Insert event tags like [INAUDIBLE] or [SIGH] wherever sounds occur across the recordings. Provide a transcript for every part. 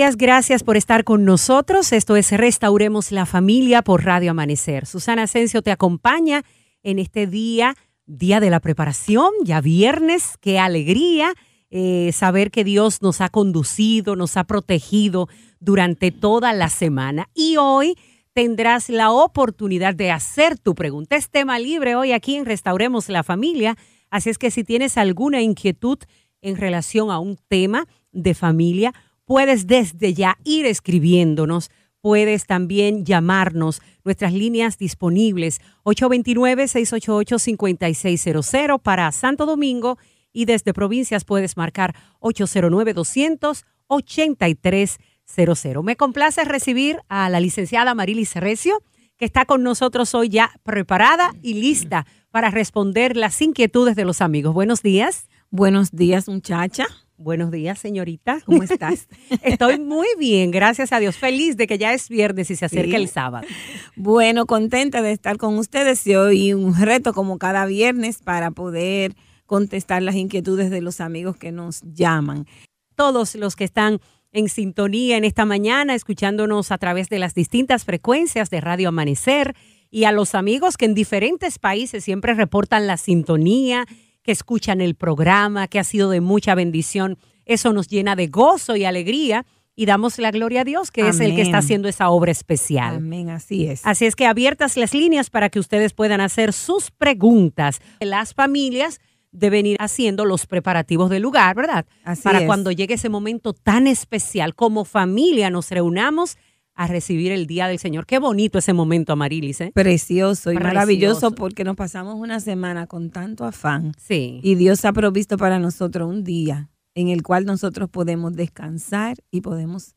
días, gracias por estar con nosotros. Esto es Restauremos la Familia por Radio Amanecer. Susana Asensio te acompaña en este día, día de la preparación, ya viernes, qué alegría eh, saber que Dios nos ha conducido, nos ha protegido durante toda la semana. Y hoy tendrás la oportunidad de hacer tu pregunta. Es tema libre hoy aquí en Restauremos la Familia, así es que si tienes alguna inquietud en relación a un tema de familia, puedes desde ya ir escribiéndonos. Puedes también llamarnos. Nuestras líneas disponibles 829-688-5600 para Santo Domingo y desde provincias puedes marcar 809-200-8300. Me complace recibir a la licenciada Marilis Recio, que está con nosotros hoy ya preparada y lista para responder las inquietudes de los amigos. Buenos días. Buenos días, muchacha. Buenos días, señorita. ¿Cómo estás? [LAUGHS] Estoy muy bien, gracias a Dios. Feliz de que ya es viernes y se acerca el sábado. Bueno, contenta de estar con ustedes y hoy un reto como cada viernes para poder contestar las inquietudes de los amigos que nos llaman. Todos los que están en sintonía en esta mañana, escuchándonos a través de las distintas frecuencias de Radio Amanecer y a los amigos que en diferentes países siempre reportan la sintonía que escuchan el programa, que ha sido de mucha bendición. Eso nos llena de gozo y alegría y damos la gloria a Dios, que es el que está haciendo esa obra especial. Amén, así es. Así es que abiertas las líneas para que ustedes puedan hacer sus preguntas. Las familias deben ir haciendo los preparativos del lugar, ¿verdad? Así para es. cuando llegue ese momento tan especial, como familia nos reunamos a recibir el Día del Señor. Qué bonito ese momento, Amarilis. ¿eh? Precioso y Precioso. maravilloso porque nos pasamos una semana con tanto afán Sí. y Dios ha provisto para nosotros un día en el cual nosotros podemos descansar y podemos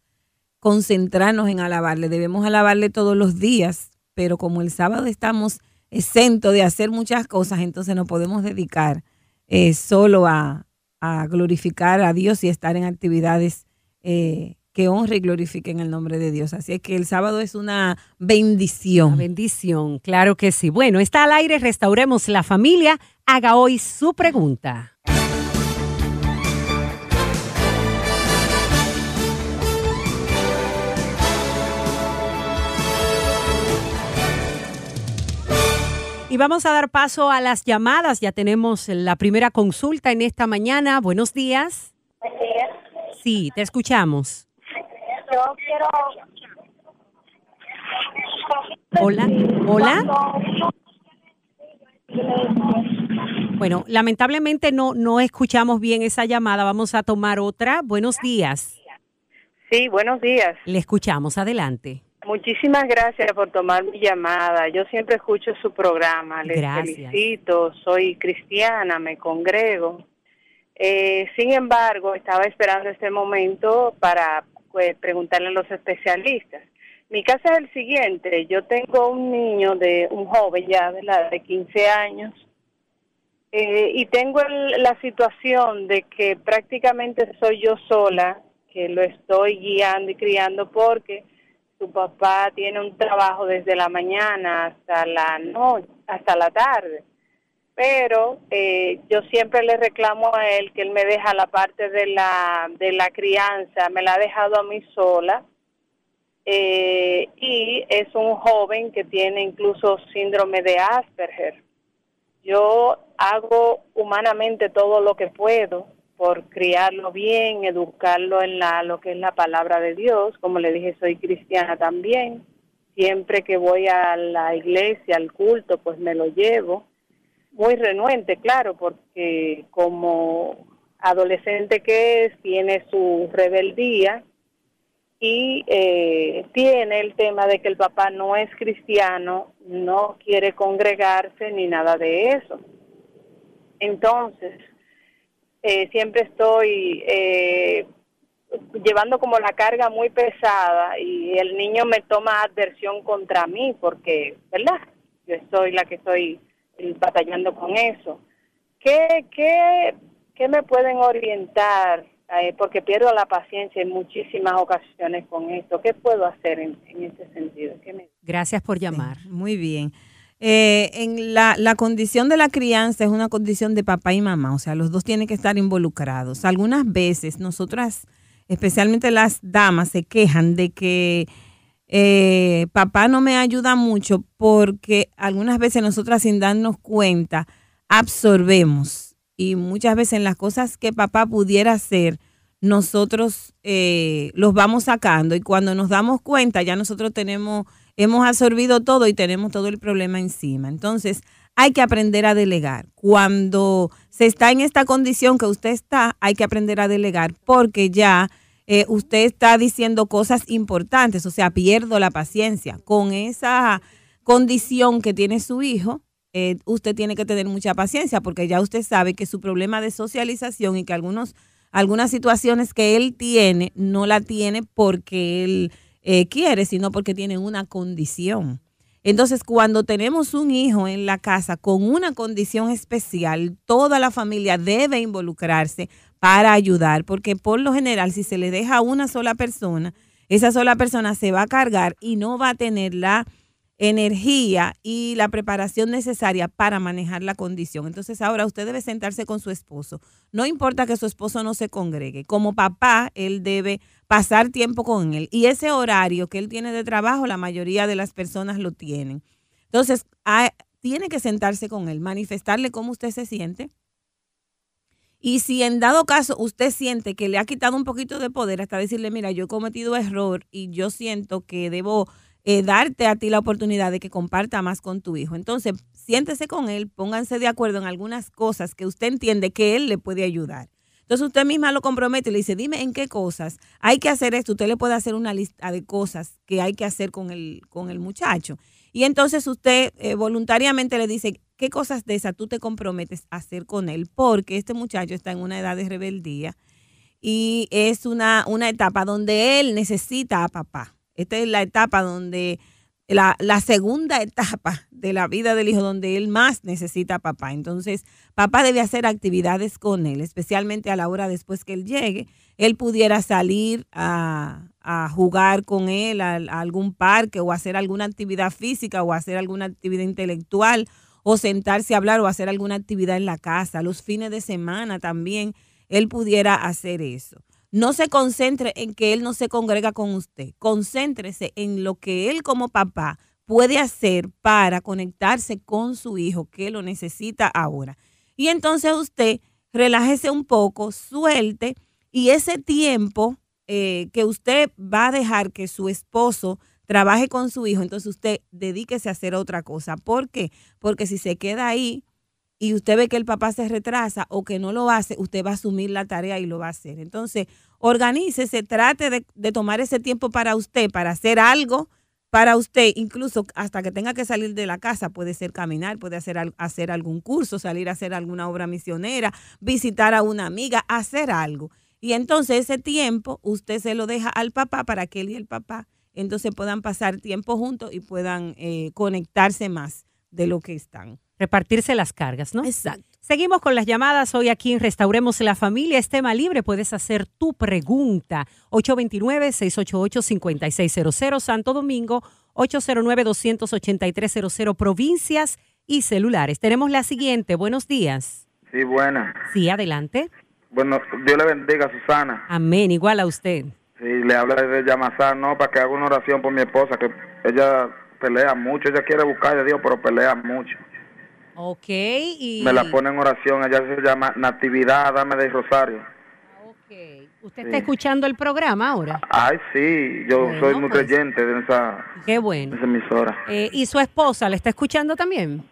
concentrarnos en alabarle. Debemos alabarle todos los días, pero como el sábado estamos exentos de hacer muchas cosas, entonces nos podemos dedicar eh, solo a, a glorificar a Dios y estar en actividades eh, que honre y glorifiquen el nombre de Dios. Así es que el sábado es una bendición. Una bendición, claro que sí. Bueno, está al aire, restauremos la familia. Haga hoy su pregunta. Y vamos a dar paso a las llamadas. Ya tenemos la primera consulta en esta mañana. Buenos días. Sí, te escuchamos. Yo quiero. Hola, hola. Bueno, lamentablemente no, no escuchamos bien esa llamada. Vamos a tomar otra. Buenos días. Sí, buenos días. Le escuchamos. Adelante. Muchísimas gracias por tomar mi llamada. Yo siempre escucho su programa. Les Gracias. felicito. Soy cristiana, me congrego. Eh, sin embargo, estaba esperando este momento para pues, preguntarle a los especialistas. Mi caso es el siguiente. Yo tengo un niño de un joven ya, ¿verdad? De 15 años. Eh, y tengo el- la situación de que prácticamente soy yo sola que lo estoy guiando y criando porque su papá tiene un trabajo desde la mañana hasta la noche, hasta la tarde. Pero eh, yo siempre le reclamo a él que él me deja la parte de la de la crianza, me la ha dejado a mí sola. Eh, y es un joven que tiene incluso síndrome de Asperger. Yo hago humanamente todo lo que puedo por criarlo bien, educarlo en la lo que es la palabra de Dios. Como le dije, soy cristiana también. Siempre que voy a la iglesia, al culto, pues me lo llevo. Muy renuente, claro, porque como adolescente que es, tiene su rebeldía y eh, tiene el tema de que el papá no es cristiano, no quiere congregarse ni nada de eso. Entonces, eh, siempre estoy eh, llevando como la carga muy pesada y el niño me toma adversión contra mí porque, ¿verdad? Yo soy la que estoy batallando con eso. ¿Qué, qué, qué me pueden orientar? Eh, porque pierdo la paciencia en muchísimas ocasiones con esto. ¿Qué puedo hacer en, en ese sentido? ¿Qué me- Gracias por llamar. Sí, muy bien. Eh, en la, la condición de la crianza es una condición de papá y mamá, o sea, los dos tienen que estar involucrados. Algunas veces nosotras especialmente las damas, se quejan de que eh, papá no me ayuda mucho porque algunas veces nosotras sin darnos cuenta absorbemos y muchas veces en las cosas que papá pudiera hacer, nosotros eh, los vamos sacando y cuando nos damos cuenta ya nosotros tenemos, hemos absorbido todo y tenemos todo el problema encima. Entonces hay que aprender a delegar. Cuando se está en esta condición que usted está, hay que aprender a delegar porque ya eh, usted está diciendo cosas importantes, o sea, pierdo la paciencia. Con esa condición que tiene su hijo, eh, usted tiene que tener mucha paciencia porque ya usted sabe que su problema de socialización y que algunos algunas situaciones que él tiene no la tiene porque él eh, quiere, sino porque tiene una condición. Entonces, cuando tenemos un hijo en la casa con una condición especial, toda la familia debe involucrarse para ayudar, porque por lo general, si se le deja a una sola persona, esa sola persona se va a cargar y no va a tener la energía y la preparación necesaria para manejar la condición. Entonces ahora usted debe sentarse con su esposo. No importa que su esposo no se congregue. Como papá, él debe pasar tiempo con él. Y ese horario que él tiene de trabajo, la mayoría de las personas lo tienen. Entonces, tiene que sentarse con él, manifestarle cómo usted se siente. Y si en dado caso usted siente que le ha quitado un poquito de poder, hasta decirle, mira, yo he cometido error y yo siento que debo eh, darte a ti la oportunidad de que comparta más con tu hijo. Entonces, siéntese con él, pónganse de acuerdo en algunas cosas que usted entiende que él le puede ayudar. Entonces usted misma lo compromete y le dice, dime en qué cosas hay que hacer esto. Usted le puede hacer una lista de cosas que hay que hacer con el, con el muchacho. Y entonces usted eh, voluntariamente le dice, ¿qué cosas de esas tú te comprometes a hacer con él? Porque este muchacho está en una edad de rebeldía y es una, una etapa donde él necesita a papá. Esta es la etapa donde, la, la, segunda etapa de la vida del hijo donde él más necesita a papá. Entonces, papá debe hacer actividades con él, especialmente a la hora después que él llegue. Él pudiera salir a, a jugar con él a, a, algún parque o hacer alguna actividad física o hacer alguna actividad intelectual o sentarse a hablar o hacer alguna actividad en la casa. Los fines de semana también él pudiera hacer eso. No se concentre en que él no se congrega con usted. Concéntrese en lo que él como papá puede hacer para conectarse con su hijo que lo necesita ahora. Y entonces usted relájese un poco, suelte y ese tiempo eh, que usted va a dejar que su esposo trabaje con su hijo, entonces usted dedíquese a hacer otra cosa. ¿Por qué? Porque si se queda ahí y usted ve que el papá se retrasa o que no lo hace, usted va a asumir la tarea y lo va a hacer. Entonces, organícese, trate de, tomar ese tiempo para usted, para hacer algo para usted, incluso hasta que tenga que salir de la casa, puede ser caminar, puede hacer, hacer algún curso, salir a hacer alguna obra misionera, visitar a una amiga, hacer algo. Y entonces ese tiempo usted se lo deja al papá para que él y el papá entonces puedan pasar tiempo juntos y puedan eh, conectarse más de lo que están repartirse las cargas, ¿no? Exacto. Seguimos con las llamadas hoy aquí en Restauremos la Familia. Es tema libre, puedes hacer tu pregunta. 829-688-5600, Santo Domingo, 809-28300, provincias y celulares. Tenemos la siguiente, buenos días. Sí, buena. Sí, adelante. Bueno, Dios le bendiga, Susana. Amén, igual a usted. Sí, le habla de Yamasar, ¿no? Para que haga una oración por mi esposa, que ella pelea mucho, ella quiere buscar a Dios, pero pelea mucho. Ok, y... Me la pone en oración, ella se llama Natividad, dame de Rosario. Ok, ¿usted está escuchando el programa ahora? Ay, sí, yo soy muy pues, creyente de esa, qué bueno. esa emisora. Eh, ¿Y su esposa la está escuchando también?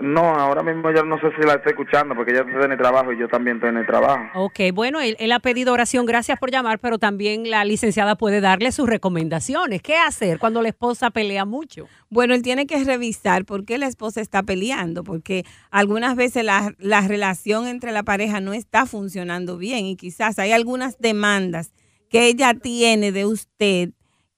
No, ahora mismo yo no sé si la estoy escuchando porque ella está en el trabajo y yo también estoy en el trabajo. Ok, bueno, él, él, ha pedido oración, gracias por llamar, pero también la licenciada puede darle sus recomendaciones. ¿Qué hacer cuando la esposa pelea mucho? Bueno, él tiene que revisar por qué la esposa está peleando, porque algunas veces la, la relación entre la pareja no está funcionando bien y quizás hay algunas demandas que ella tiene de usted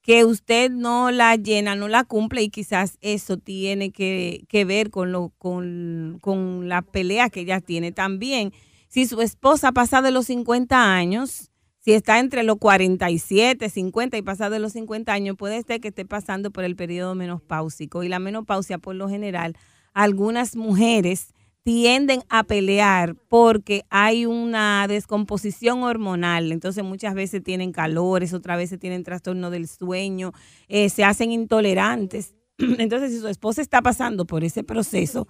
que usted no la llena, no la cumple y quizás eso tiene que, ver con, lo, con, con la pelea que ella tiene también. Si su esposa pasa de los 50 años, si está entre los 47, 50 y pasa de los 50 años, puede ser que esté pasando por el periodo menopáusico. Y la menopausia, por lo general, algunas mujeres tienden a pelear porque hay una descomposición hormonal. Entonces muchas veces tienen calores, otras veces tienen trastorno del sueño, eh, se hacen intolerantes. [CLEARS THROAT] Entonces si su esposa está pasando por ese proceso,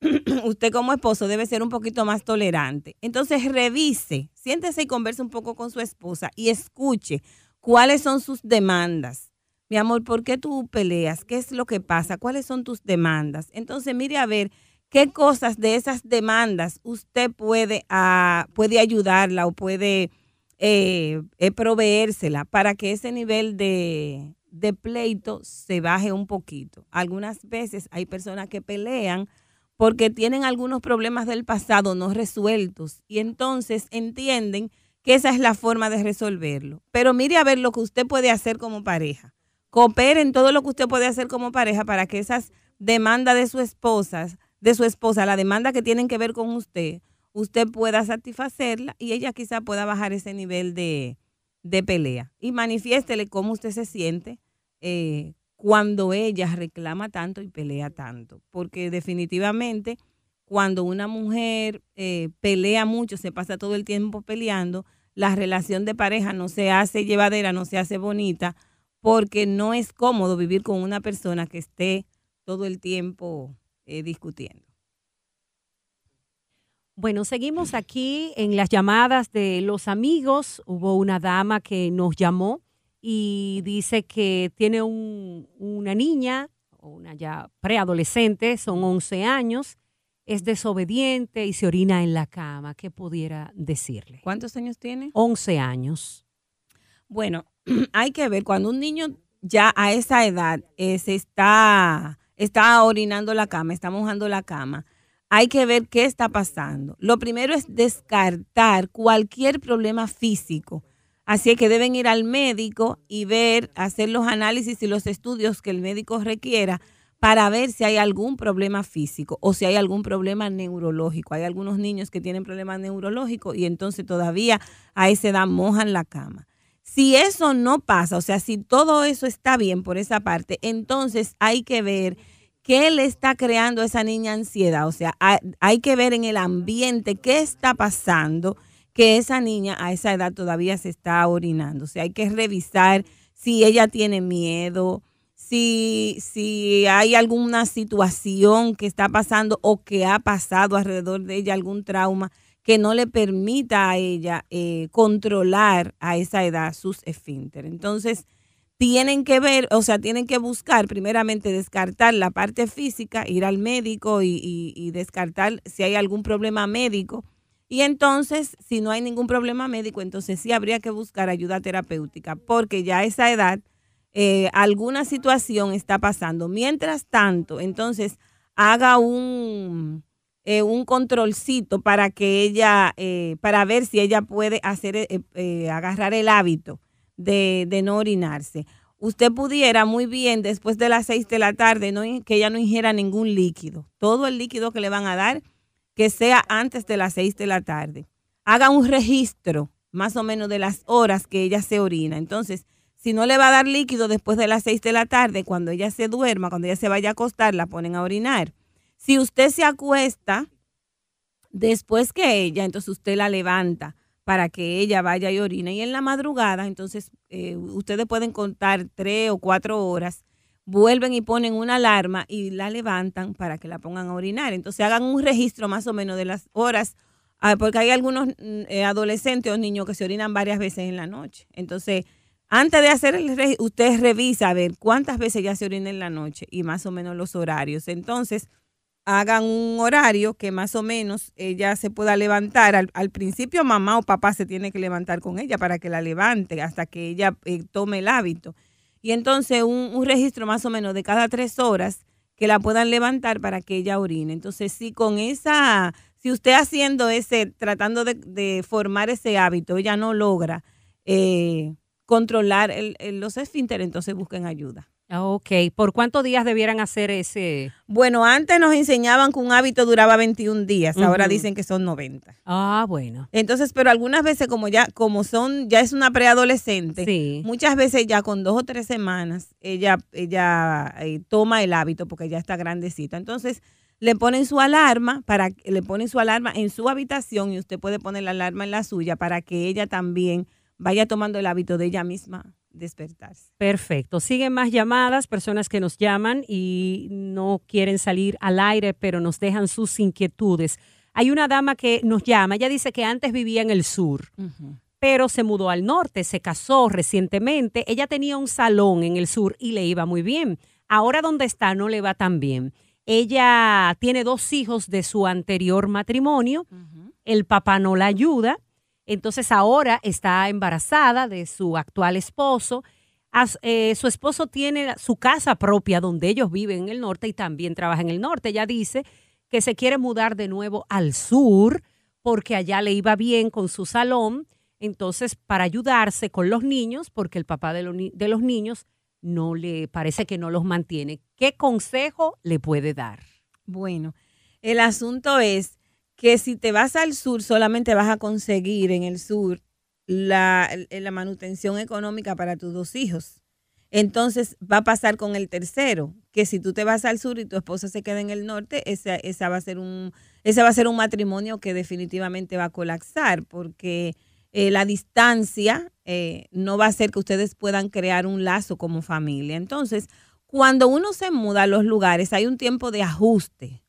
[CLEARS THROAT] usted como esposo debe ser un poquito más tolerante. Entonces revise, siéntese y converse un poco con su esposa y escuche cuáles son sus demandas. Mi amor, ¿por qué tú peleas? ¿Qué es lo que pasa? ¿Cuáles son tus demandas? Entonces mire a ver qué cosas de esas demandas usted puede, ah, puede ayudarla o puede eh, eh, proveérsela para que ese nivel de, de pleito se baje un poquito. Algunas veces hay personas que pelean porque tienen algunos problemas del pasado no resueltos y entonces entienden que esa es la forma de resolverlo. Pero mire a ver lo que usted puede hacer como pareja. Coopere en todo lo que usted puede hacer como pareja para que esas demandas de su esposa, de su esposa, la demanda que tienen que ver con usted, usted pueda satisfacerla y ella quizá pueda bajar ese nivel de, de pelea. Y manifiéstele cómo usted se siente, eh, cuando ella reclama tanto y pelea tanto, porque definitivamente cuando una mujer eh, pelea mucho, se pasa todo el tiempo peleando, la relación de pareja no se hace llevadera, no se hace bonita, porque no es cómodo vivir con una persona que esté todo el tiempo eh, discutiendo. Bueno, seguimos aquí en las llamadas de los amigos. Hubo una dama que nos llamó y dice que tiene una niña, o una ya preadolescente, son 11 años, es desobediente y se orina en la cama. ¿Qué pudiera decirle? ¿Cuántos años tiene? 11 años. Bueno, [CLEARS THROAT] hay que ver, cuando un niño ya a esa edad eh, se está, está orinando la cama, está mojando la cama, hay que ver qué está pasando. Lo primero es descartar cualquier problema físico Así que deben ir al médico y ver, hacer los análisis y los estudios que el médico requiera para ver si hay algún problema físico o si hay algún problema neurológico. Hay algunos niños que tienen problemas neurológicos y entonces todavía a esa edad mojan la cama. Si eso no pasa, o sea, si todo eso está bien por esa parte, entonces hay que ver qué le está creando a esa niña ansiedad. O sea, hay, hay que ver en el ambiente qué está pasando que esa niña a esa edad todavía se está orinando. O sea, hay que revisar si ella tiene miedo, si, si hay alguna situación que está pasando o que ha pasado alrededor de ella, algún trauma que no le permita a ella eh, controlar a esa edad sus esfínteres. Entonces, tienen que ver, o sea, tienen que buscar primeramente descartar la parte física, ir al médico y descartar si hay algún problema médico y entonces, si no hay ningún problema médico, entonces sí habría que buscar ayuda terapéutica, porque ya a esa edad eh, alguna situación está pasando. Mientras tanto, entonces haga un, eh, un controlcito para que ella, eh, para ver si ella puede hacer, agarrar el hábito de, de, no orinarse. Usted pudiera muy bien después de las seis de la tarde no, que ella no ingiera ningún líquido. Todo el líquido que le van a dar que sea antes de las 6 de la tarde. Haga un registro más o menos de las horas que ella se orina. Entonces, si no le va a dar líquido después de las 6 de la tarde, cuando ella se duerma, cuando ella se vaya a acostar, la ponen a orinar. Si usted se acuesta después que ella, entonces usted la levanta para que ella vaya y orine. Y en la madrugada, entonces, eh, ustedes pueden contar tres o cuatro horas vuelven y ponen una alarma y la levantan para que la pongan a orinar. Entonces hagan un registro más o menos de las horas, ah, porque hay algunos mm, eh, adolescentes o niños que se orinan varias veces en la noche. Entonces, antes de hacer el registro, usted revisa a ver cuántas veces ya se orina en la noche y más o menos los horarios. Entonces, hagan un horario que más o menos ella se pueda levantar. Al, principio mamá o papá se tiene que levantar con ella para que la levante hasta que ella eh, tome el hábito y entonces un, registro más o menos de cada tres horas que la puedan levantar para que ella orine. Entonces, si con esa, si usted haciendo ese, tratando de, formar ese hábito, ella no logra eh, controlar los esfínteres, entonces busquen ayuda. Ah, ok, ¿por cuántos días debieran hacer ese? Bueno, antes nos enseñaban que un hábito duraba 21 días, ahora dicen que son 90. Ah, bueno. Entonces, pero algunas veces como ya como son ya es una preadolescente, muchas veces ya con dos o tres semanas ella ella eh, toma el hábito porque ya está grandecita. Entonces, le ponen su alarma para le ponen su alarma en su habitación y usted puede poner la alarma en la suya para que ella también vaya tomando el hábito de ella misma despertarse. Perfecto. Siguen más llamadas, personas que nos llaman y no quieren salir al aire, pero nos dejan sus inquietudes. Hay una dama que nos llama, ella dice que antes vivía en el sur, pero se mudó al norte, se casó recientemente, ella tenía un salón en el sur y le iba muy bien. Ahora donde está no le va tan bien. Ella tiene dos hijos de su anterior matrimonio, el papá no la ayuda, entonces ahora está embarazada de su actual esposo. Eh, su esposo tiene su casa propia donde ellos viven en el norte y también trabaja en el norte. Ella dice que se quiere mudar de nuevo al sur porque allá le iba bien con su salón. Entonces, para ayudarse con los niños, porque el papá de, de los niños no le parece que no los mantiene. ¿Qué consejo le puede dar? Bueno, el asunto es que si te vas al sur solamente vas a conseguir en el sur la, la, manutención económica para tus dos hijos. Entonces va a pasar con el tercero, que si tú te vas al sur y tu esposa se queda en el norte, esa, esa va a ser un, ese va a ser un matrimonio que definitivamente va a colapsar, porque eh, la distancia eh, no va a hacer que ustedes puedan crear un lazo como familia. Entonces, cuando uno se muda a los lugares, hay un tiempo de ajuste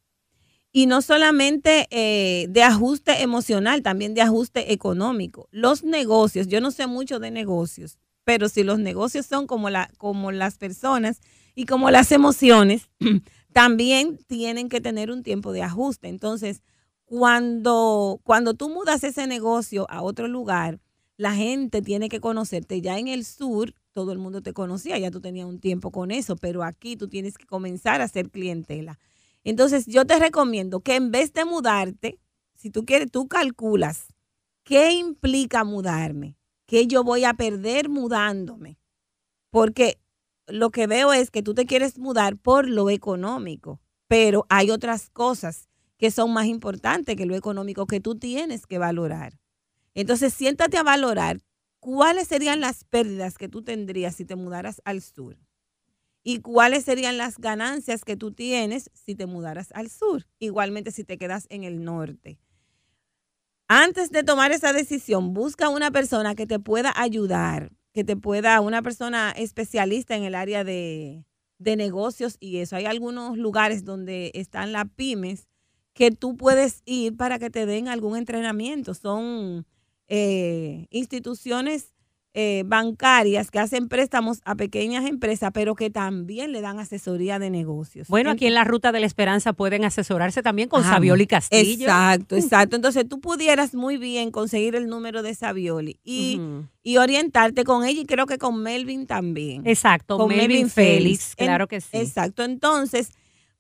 y no solamente eh, de ajuste emocional, también de ajuste económico. Los negocios, yo no sé mucho de negocios, pero si los negocios son como, la, como las personas y como las emociones, [CLEARS THROAT] también tienen que tener un tiempo de ajuste. Entonces, cuando, cuando tú mudas ese negocio a otro lugar, la gente tiene que conocerte. Ya en el sur, todo el mundo te conocía, ya tú tenías un tiempo con eso, pero aquí tú tienes que comenzar a ser clientela. Entonces, yo te recomiendo que en vez de mudarte, si tú quieres, tú calculas qué implica mudarme, qué yo voy a perder mudándome. Porque lo que veo es que tú te quieres mudar por lo económico, pero hay otras cosas que son más importantes que lo económico que tú tienes que valorar. Entonces, siéntate a valorar cuáles serían las pérdidas que tú tendrías si te mudaras al sur y cuáles serían las ganancias que tú tienes si te mudaras al sur, igualmente si te quedas en el norte. Antes de tomar esa decisión, busca una persona que te pueda ayudar, que te pueda, una persona especialista en el área de, negocios y eso. Hay algunos lugares donde están las pymes que tú puedes ir para que te den algún entrenamiento. Son eh, instituciones eh, bancarias que hacen préstamos a pequeñas empresas, pero que también le dan asesoría de negocios. Bueno, aquí en la Ruta de la Esperanza pueden asesorarse también con Savioli Castillo. Exacto, exacto. Entonces tú pudieras muy bien conseguir el número de Savioli y, y orientarte con ella y creo que con Melvin también. Exacto, con Melvin, Félix, claro que sí. Exacto, entonces,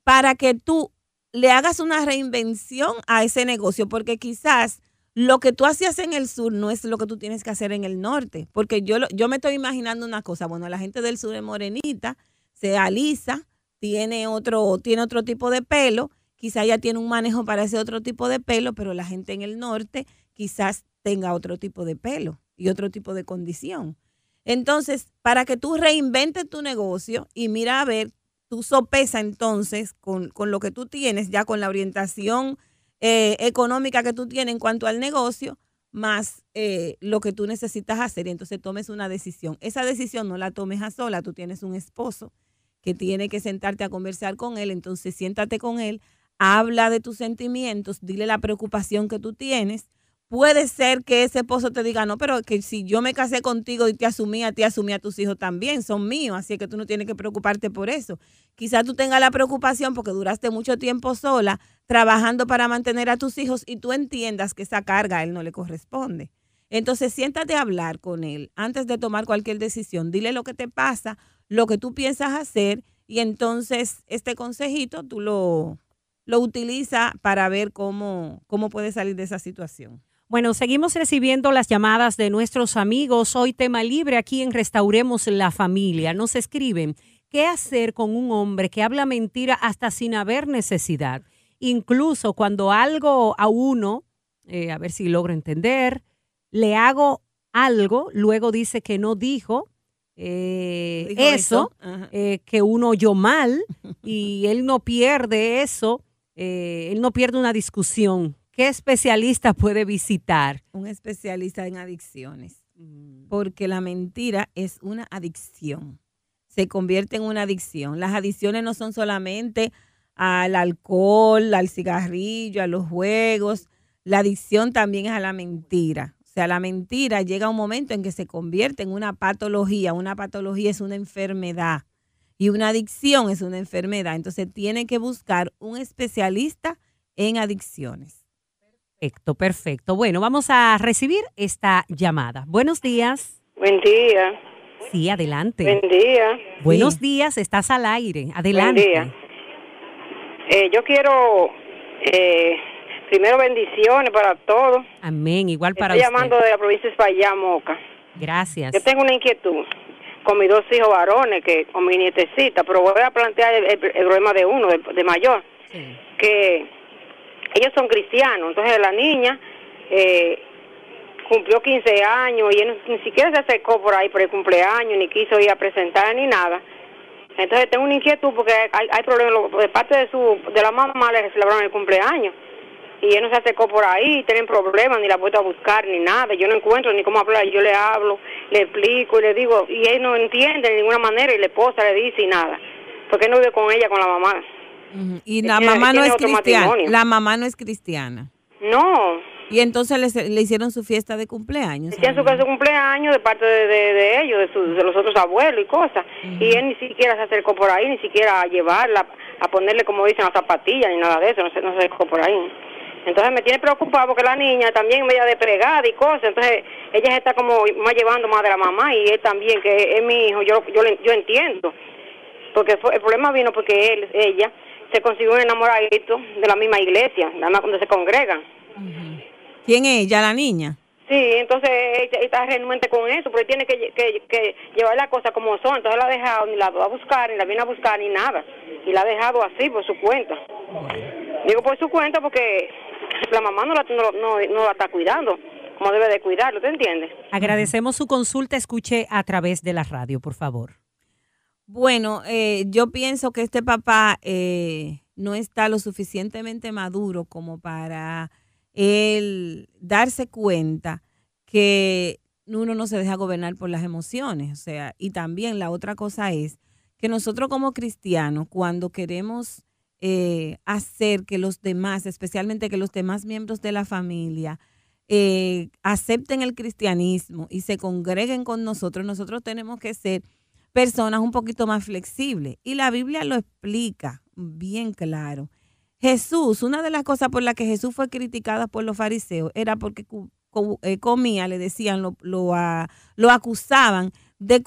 para que tú le hagas una reinvención a ese negocio, porque quizás lo que tú hacías en el sur no es lo que tú tienes que hacer en el norte, porque yo, yo me estoy imaginando una cosa, bueno, la gente del sur es morenita, se alisa, tiene otro, tiene otro tipo de pelo, quizás ya tiene un manejo para ese otro tipo de pelo, pero la gente en el norte quizás tenga otro tipo de pelo y otro tipo de condición. Entonces, para que tú reinventes tu negocio y mira a ver, tú sopesa entonces con, con lo que tú tienes, ya con la orientación eh, económica que tú tienes en cuanto al negocio, más eh, lo que tú necesitas hacer. Y entonces tomes una decisión. Esa decisión no la tomes a sola, tú tienes un esposo que tiene que sentarte a conversar con él, entonces siéntate con él, habla de tus sentimientos, dile la preocupación que tú tienes puede ser que ese esposo te diga, no, pero que si yo me casé contigo y te asumí a ti, asumí a tus hijos también, son míos, así que tú no tienes que preocuparte por eso. Quizás tú tengas la preocupación porque duraste mucho tiempo sola trabajando para mantener a tus hijos y tú entiendas que esa carga a él no le corresponde. Entonces siéntate a hablar con él antes de tomar cualquier decisión. Dile lo que te pasa, lo que tú piensas hacer y entonces este consejito tú lo, lo utilizas para ver cómo, cómo puedes salir de esa situación. Bueno, seguimos recibiendo las llamadas de nuestros amigos. Hoy tema libre aquí en Restauremos la Familia. Nos escriben, ¿qué hacer con un hombre que habla mentira hasta sin haber necesidad? Incluso cuando algo a uno, eh, a ver si logro entender, le hago algo, luego dice que no dijo, eh, eso, eh, que uno oyó mal y [LAUGHS] él no pierde eso eh, él no pierde una discusión, ¿qué especialista puede visitar? Un especialista en adicciones, porque la mentira es una adicción, se convierte en una adicción. Las adicciones no son solamente al alcohol, al cigarrillo, a los juegos, la adicción también es a la mentira. O sea, la mentira llega a un momento en que se convierte en una patología. Una patología es una enfermedad y una adicción es una enfermedad. Entonces tiene que buscar un especialista en adicciones. Perfecto, perfecto. Bueno, vamos a recibir esta llamada. Buenos días. Buen día. Sí, adelante. Buen día. Buenos días, estás al aire. Adelante. Buen día. Eh, yo quiero eh, primero bendiciones para todos. Amén, igual para Estoy llamando de la provincia de España, Moca. Gracias. Yo tengo una inquietud con mis dos hijos varones, que con mi nietecita, pero voy a plantear el, problema de uno, de, mayor, que ellos son cristianos, entonces la niña eh, cumplió 15 años y él ni siquiera se acercó por ahí por el cumpleaños, ni quiso ir a presentar ni nada. Entonces tengo una inquietud porque hay, problemas, de parte de su de la mamá le celebraron el cumpleaños y él no se acercó por ahí, tienen problemas, ni la puedo a buscar, ni nada, yo no encuentro ni cómo hablar, yo le hablo, le explico y le digo, y él no entiende de ninguna manera y la esposa le dice y nada, porque no vive con ella, con la mamá. Y la mamá no es cristiana, la mamá no es cristiana. No. Y entonces le, le hicieron su fiesta de cumpleaños. Hicieron su cumpleaños de parte de, de, ellos, de, de, los otros abuelos y cosas. Y él ni siquiera se acercó por ahí, ni siquiera a llevarla, a ponerle, como dicen, las zapatillas, ni nada de eso, no se, no se acercó por ahí. Entonces me tiene preocupado porque la niña también media desplegada y cosas, entonces ella se está como más llevando más de la mamá y él también, que es mi hijo, yo yo, yo entiendo. Porque el problema vino porque él, ella se consiguió un enamoradito de la misma iglesia, nada más cuando se congregan. ¿Quién es ella, la niña? Sí, entonces ella está renuente con eso, porque tiene que, que, que, llevar las cosas como son. Entonces la ha dejado, ni la va a buscar, ni la viene a buscar, ni nada. Y la ha dejado así por su cuenta. Digo por su cuenta porque la mamá no la, no, la está cuidando como debe de cuidarlo, ¿te entiendes? Agradecemos su consulta, escuche a través de la radio, por favor. Bueno, eh, yo pienso que este papá eh, no está lo suficientemente maduro como para él darse cuenta que uno no se deja gobernar por las emociones. O sea, y también la otra cosa es que nosotros como cristianos, cuando queremos eh, hacer que los demás, especialmente que los demás miembros de la familia, eh, acepten el cristianismo y se congreguen con nosotros, nosotros tenemos que ser personas un poquito más flexibles. Y la Biblia lo explica bien claro. Jesús, una de las cosas por las que Jesús fue criticada por los fariseos era porque eh, comía, le decían, lo, lo, lo acusaban de,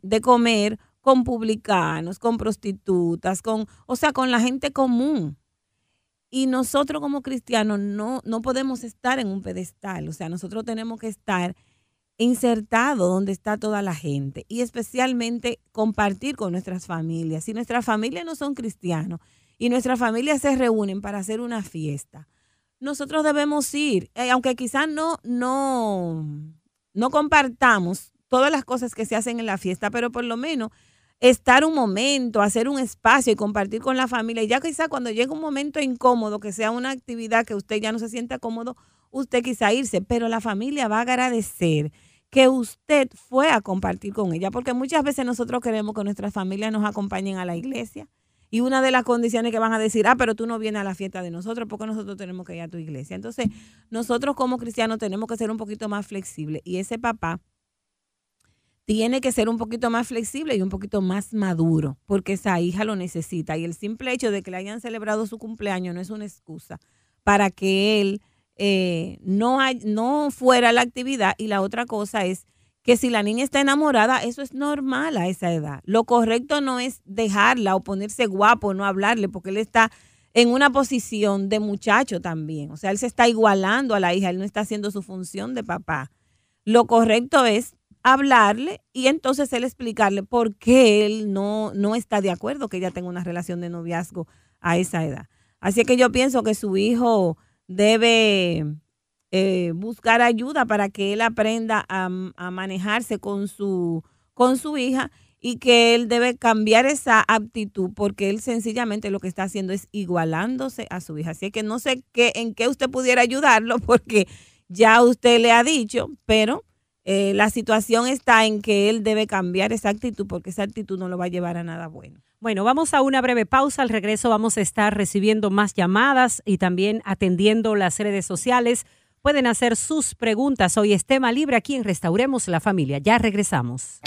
de comer con publicanos, con prostitutas, con, o sea, con la gente común. Y nosotros como cristianos no, no podemos estar en un pedestal, o sea, nosotros tenemos que estar insertados donde está toda la gente y especialmente compartir con nuestras familias. Si nuestras familias no son cristianos y nuestras familias se reúnen para hacer una fiesta, nosotros debemos ir, eh, aunque quizás no, no, no compartamos todas las cosas que se hacen en la fiesta, pero por lo menos estar un momento, hacer un espacio y compartir con la familia. Y ya quizá cuando llegue un momento incómodo, que sea una actividad que usted ya no se sienta cómodo, usted quizá irse, pero la familia va a agradecer que usted fue a compartir con ella, porque muchas veces nosotros queremos que nuestras familias nos acompañen a la iglesia. Y una de las condiciones que van a decir, ah, pero tú no vienes a la fiesta de nosotros porque nosotros tenemos que ir a tu iglesia. Entonces, nosotros como cristianos tenemos que ser un poquito más flexibles. Y ese papá tiene que ser un poquito más flexible y un poquito más maduro, porque esa hija lo necesita. Y el simple hecho de que le hayan celebrado su cumpleaños no es una excusa para que él eh, no, no fuera la actividad. Y la otra cosa es que si la niña está enamorada, eso es normal a esa edad. Lo correcto no es dejarla o ponerse guapo, no hablarle, porque él está en una posición de muchacho también. O sea, él se está igualando a la hija, él no está haciendo su función de papá. Lo correcto es hablarle y entonces él explicarle por qué él no, no está de acuerdo que ella tenga una relación de noviazgo a esa edad. Así que yo pienso que su hijo debe eh, buscar ayuda para que él aprenda a, manejarse con su, con su hija y que él debe cambiar esa aptitud porque él sencillamente lo que está haciendo es igualándose a su hija. Así que no sé qué, en qué usted pudiera ayudarlo [LAUGHS] porque ya usted le ha dicho, pero eh, la situación está en que él debe cambiar esa actitud porque esa actitud no lo va a llevar a nada bueno. Bueno, vamos a una breve pausa. Al regreso vamos a estar recibiendo más llamadas y también atendiendo las redes sociales. Pueden hacer sus preguntas. Hoy es tema libre aquí en Restauremos la Familia. Ya regresamos.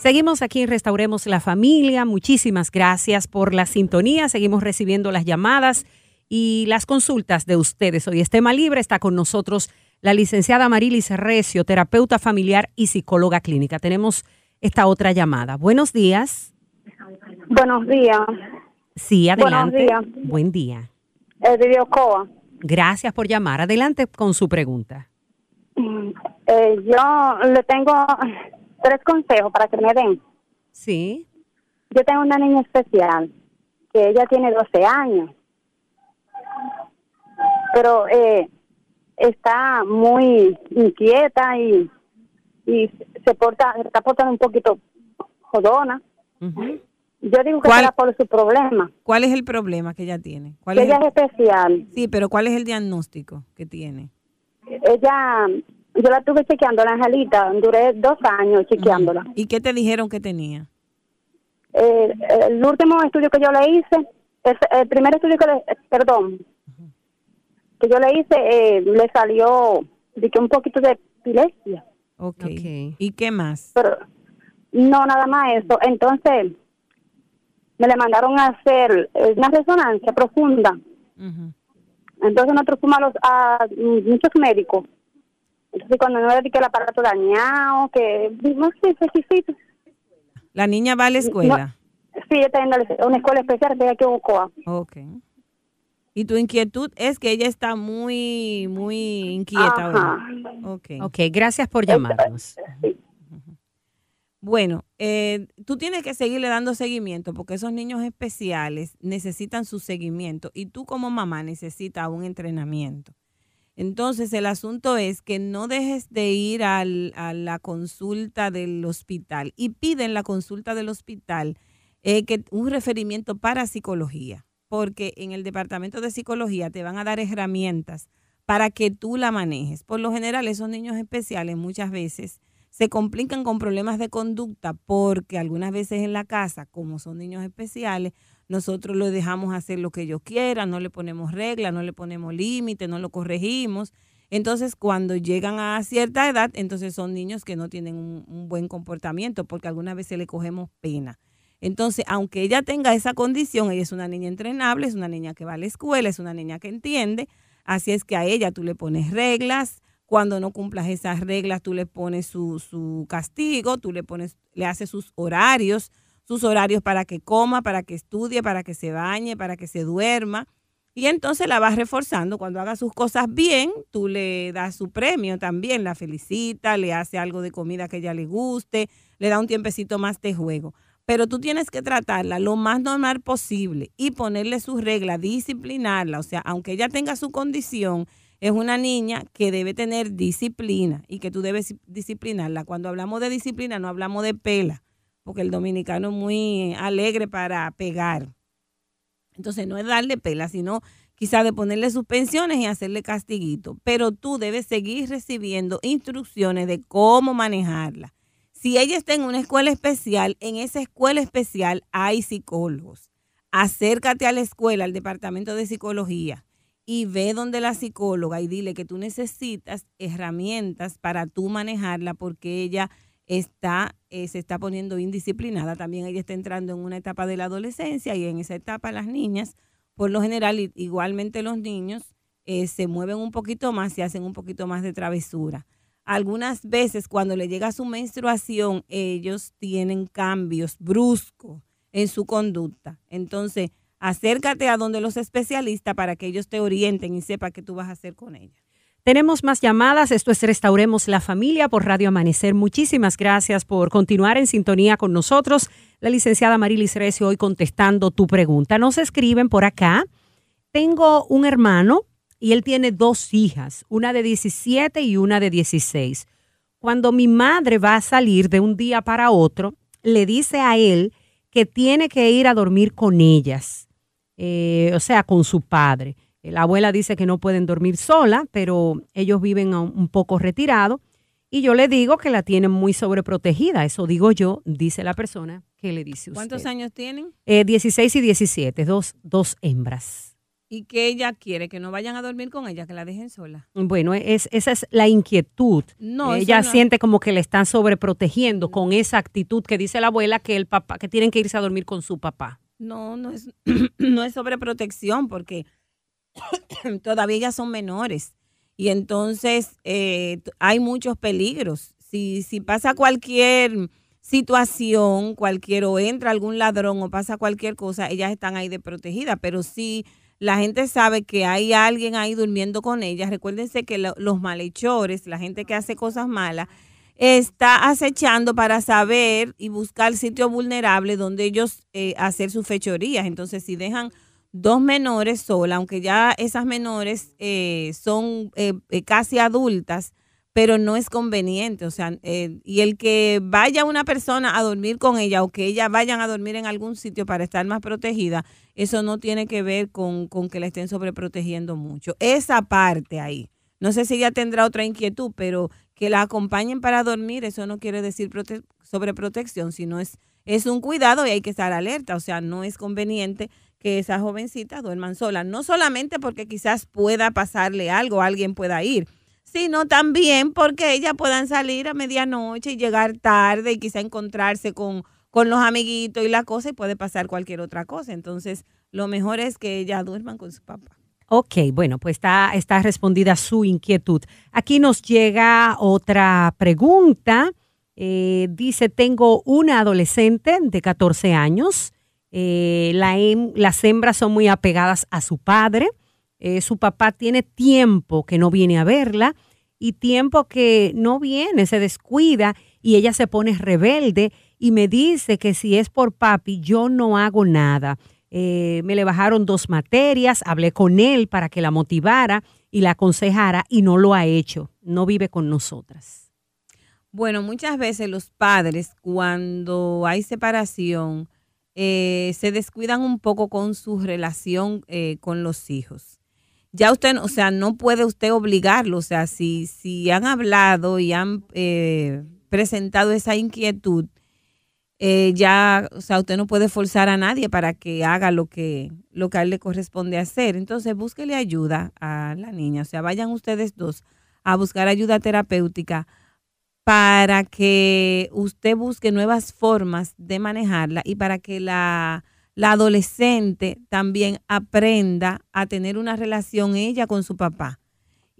Seguimos aquí en Restauremos la Familia. Muchísimas gracias por la sintonía. Seguimos recibiendo las llamadas y las consultas de ustedes. Hoy es tema libre. Está con nosotros la licenciada Marilis Recio, terapeuta familiar y psicóloga clínica. Tenemos esta otra llamada. Buenos días. Buenos días. Sí, adelante. Buenos días. Buen día. El videocoa. Gracias por llamar. Adelante con su pregunta. Eh, yo le tengo tres consejos para que me den. Sí. Yo tengo una niña especial que ella tiene 12 años, pero eh, está muy inquieta y, y se porta, se está portando un poquito jodona. Yo digo que ¿Cuál- será por su problema, ¿Cuál es el problema que ella tiene? ¿Cuál que es ella el- es especial. Sí, pero ¿cuál es el diagnóstico que tiene? Ella, yo la tuve chequeando, la Angelita, duré dos años chequeándola. ¿Y qué te dijeron que tenía? Eh, el último estudio que yo le hice, el, el primer estudio que le, perdón, que yo le hice, eh, le salió de que un poquito de epilepsia, Ok. Ok. ¿Y qué más? pero no nada más eso. Entonces, me le mandaron a hacer eh, una resonancia profunda. Entonces nosotros fuimos a, los, a muchos médicos. Entonces cuando no le di que el aparato dañado, que no sé, necesito. La niña va a la escuela. Sí, ella está en la- una escuela especial de aquí en Ocoa. Ok. Y tu inquietud es que ella está muy, muy inquieta Ajá. ahora. Ok. Ok, gracias por llamarnos. Bueno, eh, tú tienes que seguirle dando seguimiento porque esos niños especiales necesitan su seguimiento y tú como mamá necesitas un entrenamiento. Entonces el asunto es que no dejes de ir al- a la consulta del hospital y pide en la consulta del hospital eh, que un referimiento para psicología, porque en el departamento de psicología te van a dar herramientas para que tú la manejes. Por lo general, esos niños especiales muchas veces se complican con problemas de conducta porque algunas veces en la casa, como son niños especiales, nosotros los dejamos hacer lo que ellos quieran, no le ponemos reglas, no le ponemos límites, no lo corregimos. Entonces, cuando llegan a cierta edad, entonces son niños que no tienen un, un buen comportamiento porque algunas veces le cogemos pena. Entonces, aunque ella tenga esa condición, ella es una niña entrenable, es una niña que va a la escuela, es una niña que entiende, así es que a ella tú le pones reglas, cuando no cumplas esas reglas, tú le pones su, su castigo, tú le pones, le haces sus horarios, sus horarios para que coma, para que estudie, para que se bañe, para que se duerma. Y entonces la vas reforzando. Cuando haga sus cosas bien, tú le das su premio también, la felicita, le hace algo de comida que ella le guste, le da un tiempecito más de juego. Pero tú tienes que tratarla lo más normal posible y ponerle sus reglas, disciplinarla. O sea, aunque ella tenga su condición, es una niña que debe tener disciplina y que tú debes disciplinarla. Cuando hablamos de disciplina, no hablamos de pela, porque el dominicano es muy alegre para pegar. Entonces, no es darle pela, sino quizá de ponerle suspensiones y hacerle castiguito. Pero tú debes seguir recibiendo instrucciones de cómo manejarla. Si ella está en una escuela especial, en esa escuela especial hay psicólogos. Acércate a la escuela, al departamento de psicología y ve donde la psicóloga y dile que tú necesitas herramientas para tú manejarla porque ella está, eh, se está poniendo indisciplinada. También ella está entrando en una etapa de la adolescencia y en esa etapa las niñas, por lo general, igualmente los niños, eh, se mueven un poquito más y hacen un poquito más de travesura. Algunas veces cuando le llega su menstruación, ellos tienen cambios bruscos en su conducta. Entonces, acércate a donde los especialistas para que ellos te orienten y sepan qué tú vas a hacer con ella. Tenemos más llamadas. Esto es Restauremos la Familia por Radio Amanecer. Muchísimas gracias por continuar en sintonía con nosotros. La licenciada Marilis Recio hoy contestando tu pregunta. Nos escriben por acá. Tengo un hermano y él tiene dos hijas, una de 17 y una de 16. Cuando mi madre va a salir de un día para otro, le dice a él que tiene que ir a dormir con ellas, eh, o sea, con su padre. La abuela dice que no pueden dormir sola, pero ellos viven un poco retirados. Y yo le digo que la tienen muy sobreprotegida. Eso digo yo, dice la persona que le dice usted. ¿Cuántos años tienen? Eh, 16 y 17, dos, dos hembras. ¿Y que ella quiere? ¿Que no vayan a dormir con ella? ¿Que la dejen sola? Bueno, es, esa es la inquietud. No, ella siente como que le están sobreprotegiendo con esa actitud que dice la abuela que el papá, que tienen que irse a dormir con su papá. No, no es, [CLEARS THROAT] no es sobreprotección porque [CLEARS THROAT] todavía ellas son menores. Y entonces eh, hay muchos peligros. Si, si pasa cualquier situación, cualquier o entra algún ladrón o pasa cualquier cosa, ellas están ahí de protegida. Pero si la gente sabe que hay alguien ahí durmiendo con ellas. Recuérdense que los malhechores, la gente que hace cosas malas, está acechando para saber y buscar sitios vulnerables donde ellos eh, hacer sus fechorías. Entonces, si dejan dos menores solas, aunque ya esas menores eh, son eh, casi adultas, pero no es conveniente. O sea, y el que vaya una persona a dormir con ella o que ella vayan a dormir en algún sitio para estar más protegida, eso no tiene que ver con, que la estén sobreprotegiendo mucho. Esa parte ahí. No sé si ella tendrá otra inquietud, pero que la acompañen para dormir, eso no quiere decir sobreprotección, sino es, es un cuidado y hay que estar alerta. O sea, no es conveniente que esa jovencita duerman sola. No solamente porque quizás pueda pasarle algo, alguien pueda ir, sino también porque ellas puedan salir a medianoche y llegar tarde y quizá encontrarse con con los amiguitos y la cosa y puede pasar cualquier otra cosa. Entonces, lo mejor es que ellas duerman con su papá. Ok, bueno, pues está, respondida su inquietud. Aquí nos llega otra pregunta. Eh, dice, tengo una adolescente de 14 años. Eh, la las hembras son muy apegadas a su padre. Eh, su papá tiene tiempo que no viene a verla y tiempo que no viene, se descuida y ella se pone rebelde y me dice que si es por papi, yo no hago nada. Eh, me le bajaron dos materias, hablé con él para que la motivara y la aconsejara y no lo ha hecho, no vive con nosotras. Bueno, muchas veces los padres cuando hay separación eh, se descuidan un poco con su relación eh, con los hijos. Ya usted, o sea, no puede usted obligarlo, o sea, si, si han hablado y han presentado esa inquietud, eh, ya, o sea, usted no puede forzar a nadie para que haga lo que, lo que a él le corresponde hacer. Entonces, búsquele ayuda a la niña. O sea, vayan ustedes dos a buscar ayuda terapéutica para que usted busque nuevas formas de manejarla y para que la, la adolescente también aprenda a tener una relación ella con su papá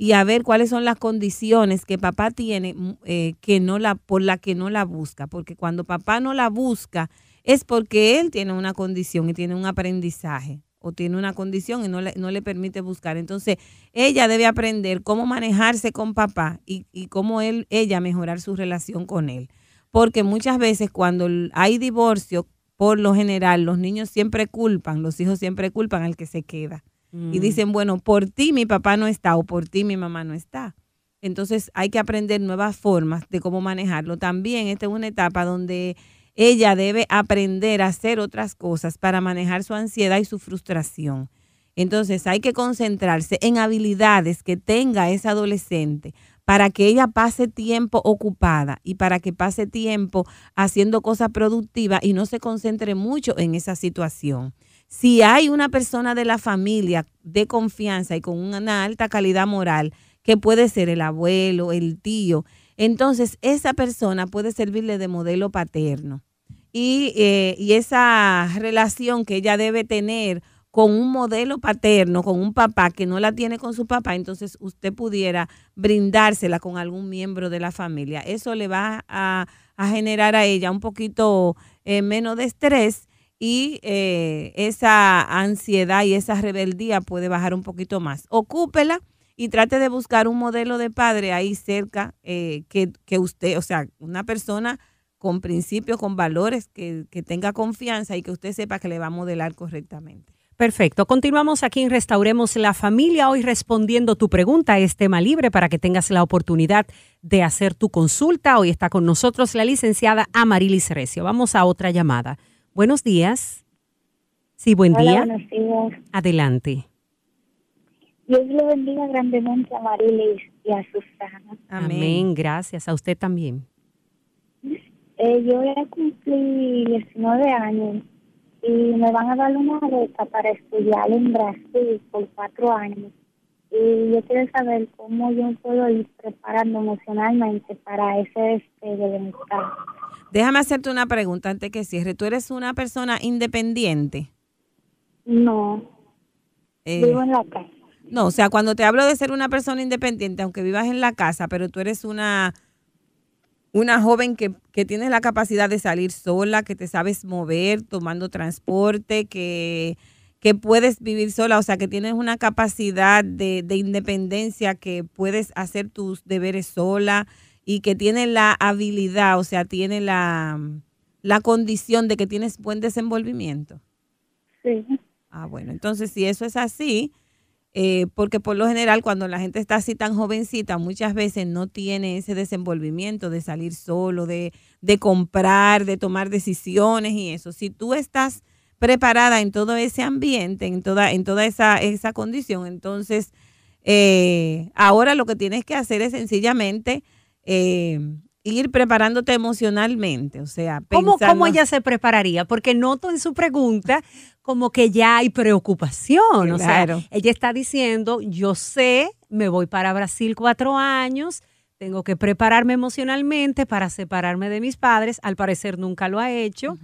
y a ver cuáles son las condiciones que papá tiene mm, eh, que no la, por la que no la busca. Porque cuando papá no la busca es porque él tiene una condición y tiene un aprendizaje o tiene una condición y no le, no le permite buscar. Entonces, ella debe aprender cómo manejarse con papá y, y cómo él, ella mejorar su relación con él. Porque muchas veces cuando hay divorcio, por lo general, los niños siempre culpan, los hijos siempre culpan al que se queda y mm. dicen, bueno, por ti mi papá no está o por ti mi mamá no está. Entonces hay que aprender nuevas formas de cómo manejarlo. También esta es una etapa donde ella debe aprender a hacer otras cosas para manejar su ansiedad y su frustración. Entonces hay que concentrarse en habilidades que tenga esa adolescente para que ella pase tiempo ocupada y para que pase tiempo haciendo cosas productivas y no se concentre mucho en esa situación. Si hay una persona de la familia de confianza y con una alta calidad moral, que puede ser el abuelo, el tío, entonces esa persona puede servirle de modelo paterno. Y, eh, y esa relación que ella debe tener con un modelo paterno, con un papá que no la tiene con su papá, entonces usted pudiera brindársela con algún miembro de la familia. Eso le va a, generar a ella un poquito eh, menos de estrés y eh, esa ansiedad y esa rebeldía puede bajar un poquito más. Ocúpela y trate de buscar un modelo de padre ahí cerca eh, que, que, usted, o sea, una persona con principios, con valores, que, que tenga confianza y que usted sepa que le va a modelar correctamente. Perfecto. Continuamos aquí en Restauremos la Familia, hoy respondiendo tu pregunta. Es tema libre para que tengas la oportunidad de hacer tu consulta. Hoy está con nosotros la licenciada Amarilis Recio. Vamos a otra llamada. Buenos días. Sí, buen día. Buenos días. Adelante. Dios le bendiga grandemente a Marilis y a Susana. Amén. Gracias. A usted también. Eh, yo ya cumplí 19 años y me van a dar una beca para estudiar en Brasil por cuatro años. Y yo quiero saber cómo yo puedo ir preparando emocionalmente para ese este de bienestar. Déjame hacerte una pregunta antes que cierre. ¿Tú eres una persona independiente? No. Eh, Vivo en la casa. No, o sea, cuando te hablo de ser una persona independiente, aunque vivas en la casa, pero tú eres una, una joven que, que tienes la capacidad de salir sola, que te sabes mover tomando transporte, que, que puedes vivir sola, o sea, que tienes una capacidad de, de independencia, que puedes hacer tus deberes sola y que tienes la habilidad, o sea, tiene la, la condición de que tienes buen desenvolvimiento. Sí. Ah, bueno, entonces si eso es así, eh, porque por lo general cuando la gente está así tan jovencita, muchas veces no tiene ese desenvolvimiento de salir solo, de, de comprar, de tomar decisiones y eso. Si tú estás preparada en todo ese ambiente, en toda, en toda esa, esa condición, entonces eh, ahora lo que tienes que hacer es sencillamente eh, ir preparándote emocionalmente, o sea, ¿Cómo, pensando- ¿Cómo ella se prepararía? Porque noto en su pregunta como que ya hay preocupación. O sea, ella está diciendo, yo sé, me voy para Brasil cuatro años, tengo que prepararme emocionalmente para separarme de mis padres. Al parecer nunca lo ha hecho.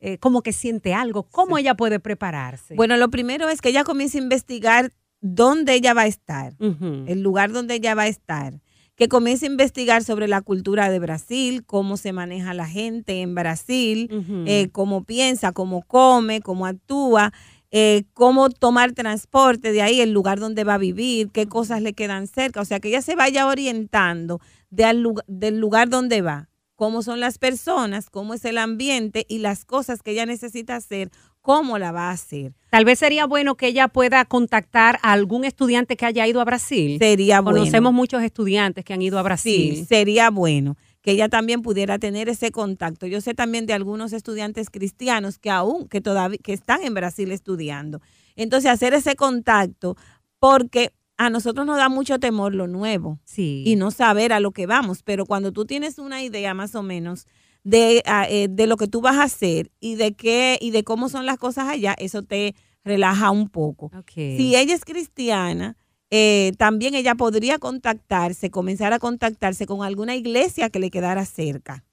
Eh, como que siente algo. ¿Cómo ella puede prepararse? Bueno, lo primero es que ella comience a investigar dónde ella va a estar, el lugar donde ella va a estar. Que comience a investigar sobre la cultura de Brasil, cómo se maneja la gente en Brasil, eh, cómo piensa, cómo come, cómo actúa, eh, cómo tomar transporte de ahí, el lugar donde va a vivir, qué cosas le quedan cerca. O sea, que ella se vaya orientando de al lugar- del lugar donde va, cómo son las personas, cómo es el ambiente y las cosas que ella necesita hacer, cómo la va a hacer. Tal vez sería bueno que ella pueda contactar a algún estudiante que haya ido a Brasil. Sería bueno. Conocemos muchos estudiantes que han ido a Brasil. Sí, sería bueno que ella también pudiera tener ese contacto. Yo sé también de algunos estudiantes cristianos que aún, que todavía, que están en Brasil estudiando. Entonces, hacer ese contacto, porque a nosotros nos da mucho temor lo nuevo Sí. y no saber a lo que vamos, pero cuando tú tienes una idea más o menos de, ah, eh, de lo que tú vas a hacer y de qué y de cómo son las cosas allá, eso te relaja un poco. Ok. Si ella es cristiana, eh, también ella podría contactarse, comenzar a contactarse con alguna iglesia que le quedara cerca.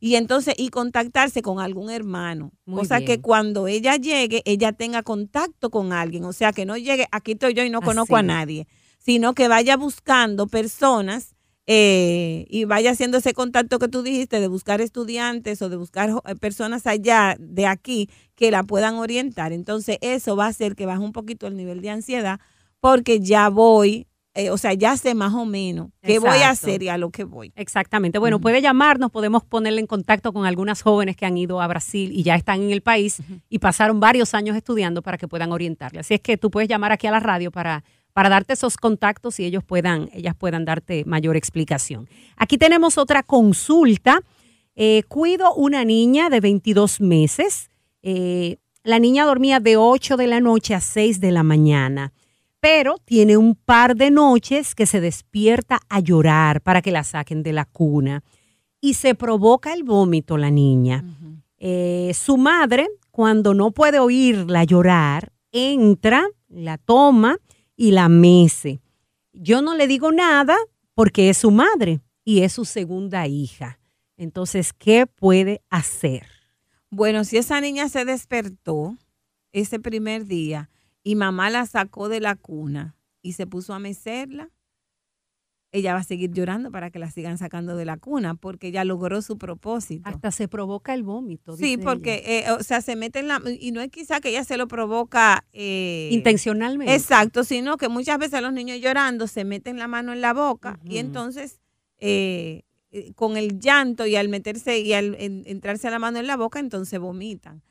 Y entonces, y contactarse con algún hermano. Muy cosa bien. que cuando ella llegue, ella tenga contacto con alguien. O sea, que no llegue, aquí estoy yo y no conozco a nadie. Sino que vaya buscando personas eh, y vaya haciendo ese contacto que tú dijiste de buscar estudiantes o de buscar eh, personas allá de aquí que la puedan orientar. Entonces eso va a hacer que baje un poquito el nivel de ansiedad porque ya voy, eh, o sea, ya sé más o menos qué voy a hacer y a lo que voy. Exactamente. Bueno, puede llamarnos, podemos ponerle en contacto con algunas jóvenes que han ido a Brasil y ya están en el país y pasaron varios años estudiando para que puedan orientarle. Así es que tú puedes llamar aquí a la radio para, para darte esos contactos y ellos puedan, ellas puedan darte mayor explicación. Aquí tenemos otra consulta. Eh, cuido una niña de 22 meses. Eh, la niña dormía de 8 de la noche a 6 de la mañana pero tiene un par de noches que se despierta a llorar para que la saquen de la cuna y se provoca el vómito la niña. Eh, su madre, cuando no puede oírla llorar, entra, la toma y la mece. Yo no le digo nada porque es su madre y es su segunda hija. Entonces, ¿qué puede hacer? Bueno, si esa niña se despertó ese primer día y mamá la sacó de la cuna y se puso a mecerla, ella va a seguir llorando para que la sigan sacando de la cuna, porque ya logró su propósito. Hasta se provoca el vómito. Sí, dice porque, ella. eh, o sea, se mete en la... Y no es quizá que ella se lo provoca... eh, Intencionalmente. Exacto, sino que muchas veces los niños llorando se meten la mano en la boca y entonces eh, con el llanto y al meterse y al en- entrarse la mano en la boca, entonces vomitan.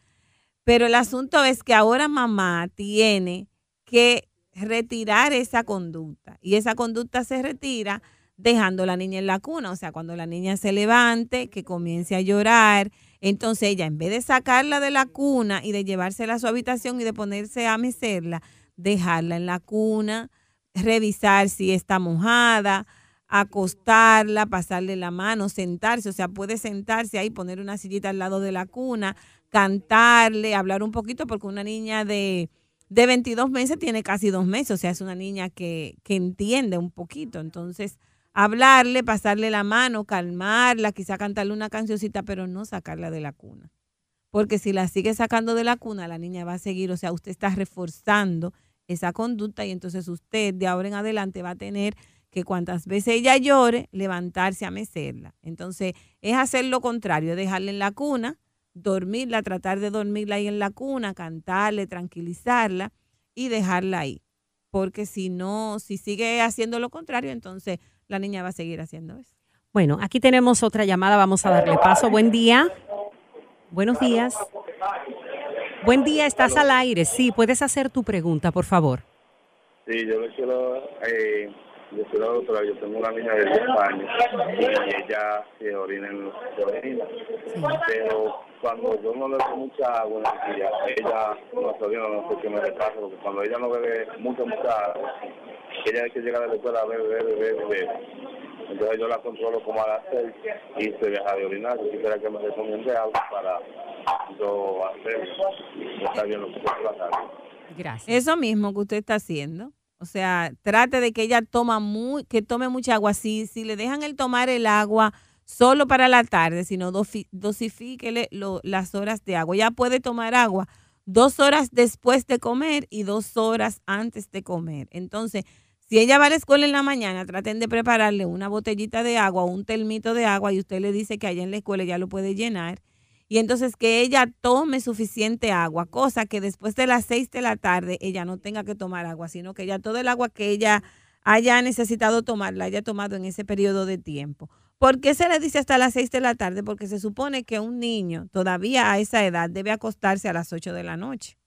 Pero el asunto es que ahora mamá tiene que retirar esa conducta. Y esa conducta se retira dejando a la niña en la cuna, o sea, cuando la niña se levante, que comience a llorar, entonces ella en vez de sacarla de la cuna y de llevársela a su habitación y de ponerse a mecerla, dejarla en la cuna, revisar si está mojada, acostarla, pasarle la mano, sentarse, o sea, puede sentarse ahí, poner una sillita al lado de la cuna, cantarle, hablar un poquito, porque una niña de, de 22 meses tiene casi dos meses, o sea, es una niña que, que entiende un poquito, entonces hablarle, pasarle la mano, calmarla, quizá cantarle una cancioncita, pero no sacarla de la cuna. Porque si la sigue sacando de la cuna, la niña va a seguir, o sea, usted está reforzando esa conducta y entonces usted de ahora en adelante va a tener que cuantas veces ella llore, levantarse a mecerla. Entonces, es hacer lo contrario, dejarla en la cuna, dormirla, tratar de dormirla ahí en la cuna, cantarle, tranquilizarla y dejarla ahí. Porque si no, si sigue haciendo lo contrario, entonces la niña va a seguir haciendo eso. Bueno, aquí tenemos otra llamada, vamos a darle paso. Buen día. Buenos días. Buen día, estás al aire. Sí, puedes hacer tu pregunta, por favor. Sí, yo le quiero eh, decir a la doctora, yo tengo una niña de 10 años y ella se orina en se orina. Pero cuando yo no le doy mucha agua en el día, ella no se orina, no sé qué me repasa, porque cuando ella no bebe mucha, mucha agua, ella hay que llegar a la escuela a beber, beber, beber. Entonces yo la controlo como a las 6 y se deja de orinar. Yo quisiera que me recomiende algo para yo hacer. Está bien lo que tratando. Gracias. Eso mismo que usted está haciendo. O sea, trate de que ella toma muy, que tome mucha agua. Si, si le dejan el tomar el agua solo para la tarde, sino dosifíquele las horas de agua. Ya puede tomar agua dos horas después de comer y dos horas antes de comer. Entonces, si ella va a la escuela en la mañana, traten de prepararle una botellita de agua un termito de agua y usted le dice que allá en la escuela ya lo puede llenar. Y entonces que ella tome suficiente agua, cosa que después de las seis de la tarde ella no tenga que tomar agua, sino que ya todo el agua que ella haya necesitado tomar la haya tomado en ese periodo de tiempo. ¿Por qué se le dice hasta las seis de la tarde? Porque se supone que un niño todavía a esa edad debe acostarse a las ocho de la noche.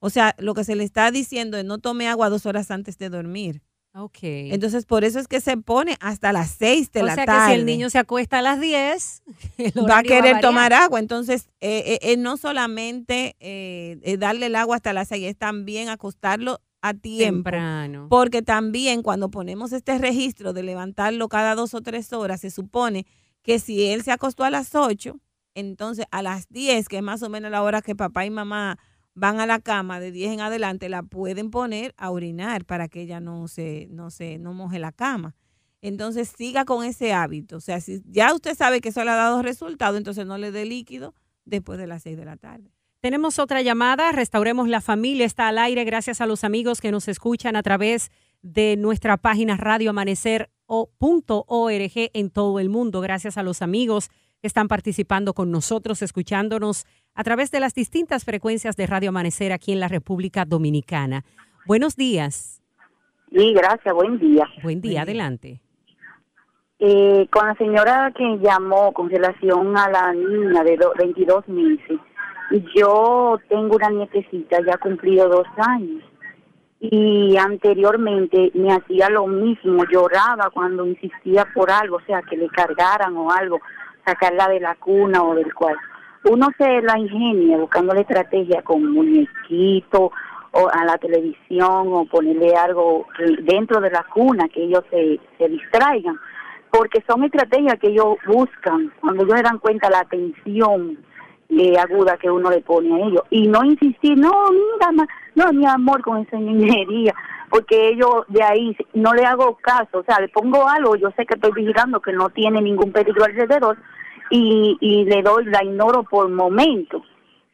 O sea, lo que se le está diciendo es no tome agua dos horas antes de dormir. Ok. Entonces, por eso es que se pone hasta las seis de o la sea tarde que si el niño se acuesta a las 10, [LAUGHS] el va a querer tomar agua. Entonces, eh, eh, eh, no solamente eh, eh, darle el agua hasta las seis, es también acostarlo a tiempo. temprano. Porque también cuando ponemos este registro de levantarlo cada dos o tres horas, se supone que si él se acostó a las ocho, entonces a las diez, que es más o menos la hora que papá y mamá van a la cama, de 10 en adelante, la pueden poner a orinar para que ella no se, no se, no moje la cama. Entonces siga con ese hábito. O sea, si ya usted sabe que eso le ha dado resultado, entonces no le dé líquido después de las 6 de la tarde. Tenemos otra llamada, Restauremos la Familia, está al aire gracias a los amigos que nos escuchan a través de nuestra página radioamanecer.org en todo el mundo. Gracias a los amigos que están participando con nosotros, escuchándonos a través de las distintas frecuencias de Radio Amanecer aquí en la República Dominicana. Buenos días. Sí, gracias, buen día. Buen día, adelante. Eh, con la señora que llamó con relación a la niña de do- 22 meses, yo tengo una nietecita, ya cumplido dos años, y anteriormente me hacía lo mismo, lloraba cuando insistía por algo, o sea, que le cargaran o algo, sacarla de la cuna o del cual. Uno se la ingenia buscando la estrategia con muñequito o a la televisión o ponerle algo dentro de la cuna que ellos se, se distraigan porque son estrategias que ellos buscan. Cuando ellos se dan cuenta la atención eh, aguda que uno le pone a ellos. Y no insistir no mira ma- no mi amor con esa niñería porque ellos de ahí no le hago caso. O sea le pongo algo yo sé que estoy vigilando que no tiene ningún peligro alrededor y, y le doy la ignoro por momento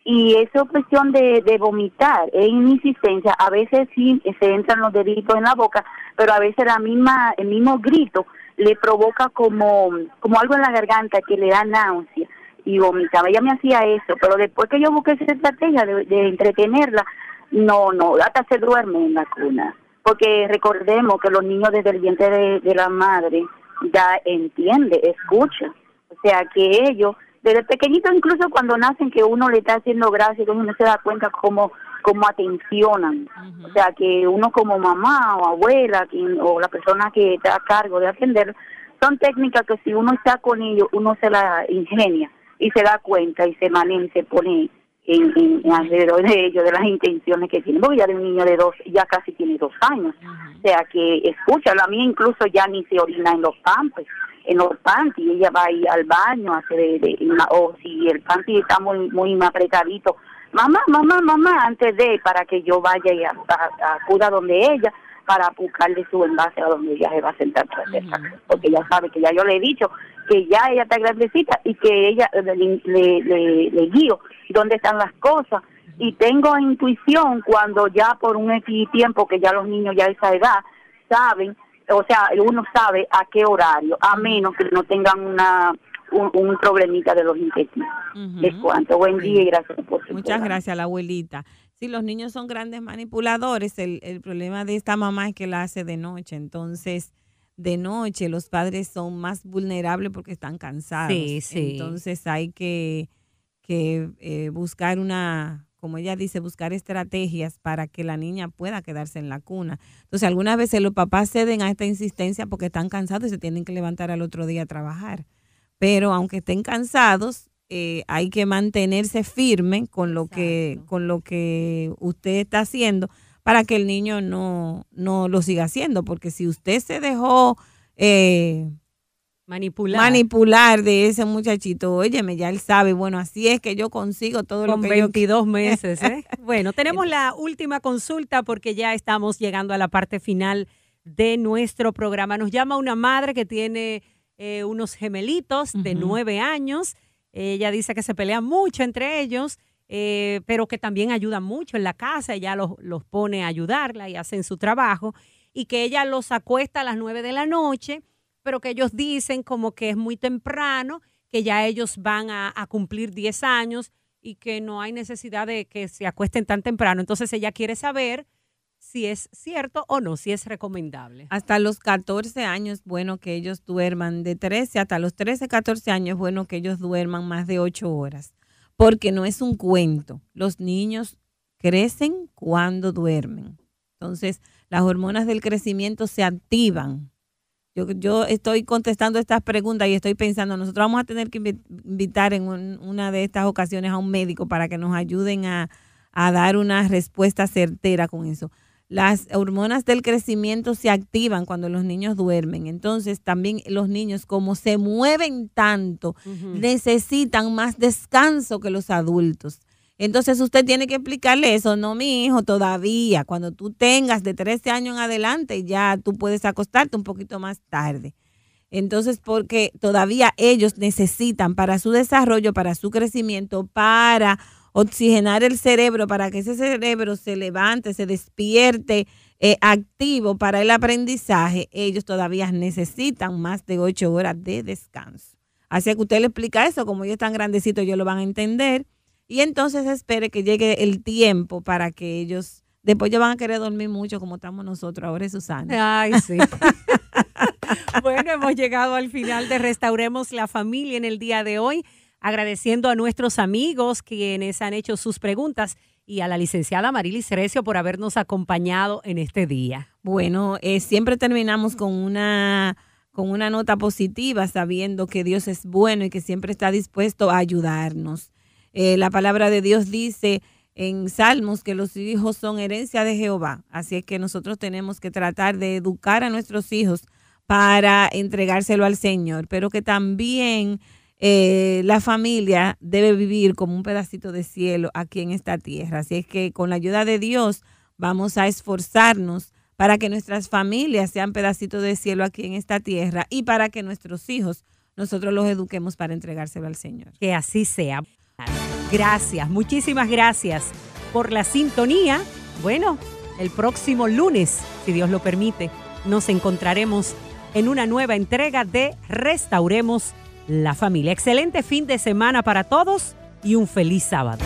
y esa es cuestión de, vomitar, es insistencia, a veces sí se entran los deditos en la boca, pero a veces la misma, el mismo grito le provoca como, como algo en la garganta que le da náusea y vomitaba. Ella me hacía eso, pero después que yo busqué esa estrategia de, de entretenerla, no, no, hasta se duerme en la cuna. Porque recordemos que los niños desde el vientre de, de la madre ya entiende, escucha. O sea que ellos, desde pequeñitos incluso cuando nacen, que uno le está haciendo gracia, que uno se da cuenta cómo, cómo atencionan. O sea que uno como mamá o abuela quien, o la persona que está a cargo de atender, son técnicas que si uno está con ellos, uno se la ingenia y se da cuenta y se maneja, se pone en, en, alrededor de ellos, de las intenciones que tiene, porque ya de un niño de dos, ya casi tiene dos años, o sea que escucha, la mía incluso ya ni se orina en los pampes, en los panties, ella va a ir al baño, hace de, de o si el panty está muy, muy apretadito, mamá, mamá, mamá, antes de, para que yo vaya y a, a, acuda donde ella, para buscarle su envase a donde ella se va a sentar tras porque ella sabe que ya yo le he dicho que ya ella está grandecita y que ella le, le, le, le guío dónde están las cosas y tengo intuición cuando ya por un X tiempo que ya los niños ya a esa edad saben, o sea, uno sabe a qué horario, a menos que no tengan una un, un problemita de los intestinos. Les cuento. Buen día y gracias por su Muchas programa. gracias, la abuelita. Si los niños son grandes manipuladores, el, el problema de esta mamá es que la hace de noche. Entonces, de noche los padres son más vulnerables porque están cansados. Sí, sí. Entonces hay que, que eh, buscar una, como ella dice, buscar estrategias para que la niña pueda quedarse en la cuna. Entonces, algunas veces los papás ceden a esta insistencia porque están cansados y se tienen que levantar al otro día a trabajar. Pero aunque estén cansados, eh, hay que mantenerse firme con lo que con lo que usted está haciendo para que el niño no, no lo siga haciendo. Porque si usted se dejó eh, Manipular. manipular de ese muchachito, óyeme, ya él sabe, bueno, así es que yo consigo todo con lo que yo 22 meses. ¿eh? [LAUGHS] bueno, tenemos la última consulta porque ya estamos llegando a la parte final de nuestro programa. Nos llama una madre que tiene eh, unos gemelitos de nueve años. Ella dice que se pelean mucho entre ellos, eh, pero que también ayudan mucho en la casa. Ella los, los pone a ayudarla y hacen su trabajo. Y que ella los acuesta a las nueve de la noche, pero que ellos dicen como que es muy temprano, que ya ellos van a, cumplir 10 años y que no hay necesidad de que se acuesten tan temprano. Entonces ella quiere saber si es cierto o no, si es recomendable. Hasta los 14 años bueno que ellos duerman, de 13 hasta los 13, 14 años bueno que ellos duerman más de 8 horas, porque no es un cuento. Los niños crecen cuando duermen. Entonces, las hormonas del crecimiento se activan. Yo, yo estoy contestando estas preguntas y estoy pensando, nosotros vamos a tener que invi- invitar en un- una de estas ocasiones a un médico para que nos ayuden a, a dar una respuesta certera con eso. Las hormonas del crecimiento se activan cuando los niños duermen. Entonces, también los niños, como se mueven tanto, necesitan más descanso que los adultos. Entonces, usted tiene que explicarle eso. No, mi hijo, todavía. Cuando tú tengas de 13 años en adelante, ya tú puedes acostarte un poquito más tarde. Entonces, porque todavía ellos necesitan para su desarrollo, para su crecimiento, para oxigenar el cerebro, para que ese cerebro se levante, se despierte eh, activo para el aprendizaje, ellos todavía necesitan más de ocho horas de descanso. Así que usted le explica eso, como ellos están grandecitos, ellos lo van a entender. Y entonces espere que llegue el tiempo para que ellos, después ya van a querer dormir mucho como estamos nosotros ahora, Susana. Ay, sí. [LAUGHS] bueno, hemos llegado al final de Restauremos la Familia en el día de hoy, agradeciendo a nuestros amigos quienes han hecho sus preguntas y a la licenciada Marilis Recio por habernos acompañado en este día. Bueno, eh, siempre terminamos con una, con una nota positiva, sabiendo que Dios es bueno y que siempre está dispuesto a ayudarnos. Eh, la palabra de Dios dice en Salmos que los hijos son herencia de Jehová, así es que nosotros tenemos que tratar de educar a nuestros hijos para entregárselo al Señor, pero que también eh, la familia debe vivir como un pedacito de cielo aquí en esta tierra. Así es que con la ayuda de Dios vamos a esforzarnos para que nuestras familias sean pedacitos de cielo aquí en esta tierra y para que nuestros hijos nosotros los eduquemos para entregárselo al Señor. Que así sea. Gracias, muchísimas gracias por la sintonía. Bueno, el próximo lunes, si Dios lo permite, nos encontraremos en una nueva entrega de Restauremos la Familia. Excelente fin de semana para todos y un feliz sábado.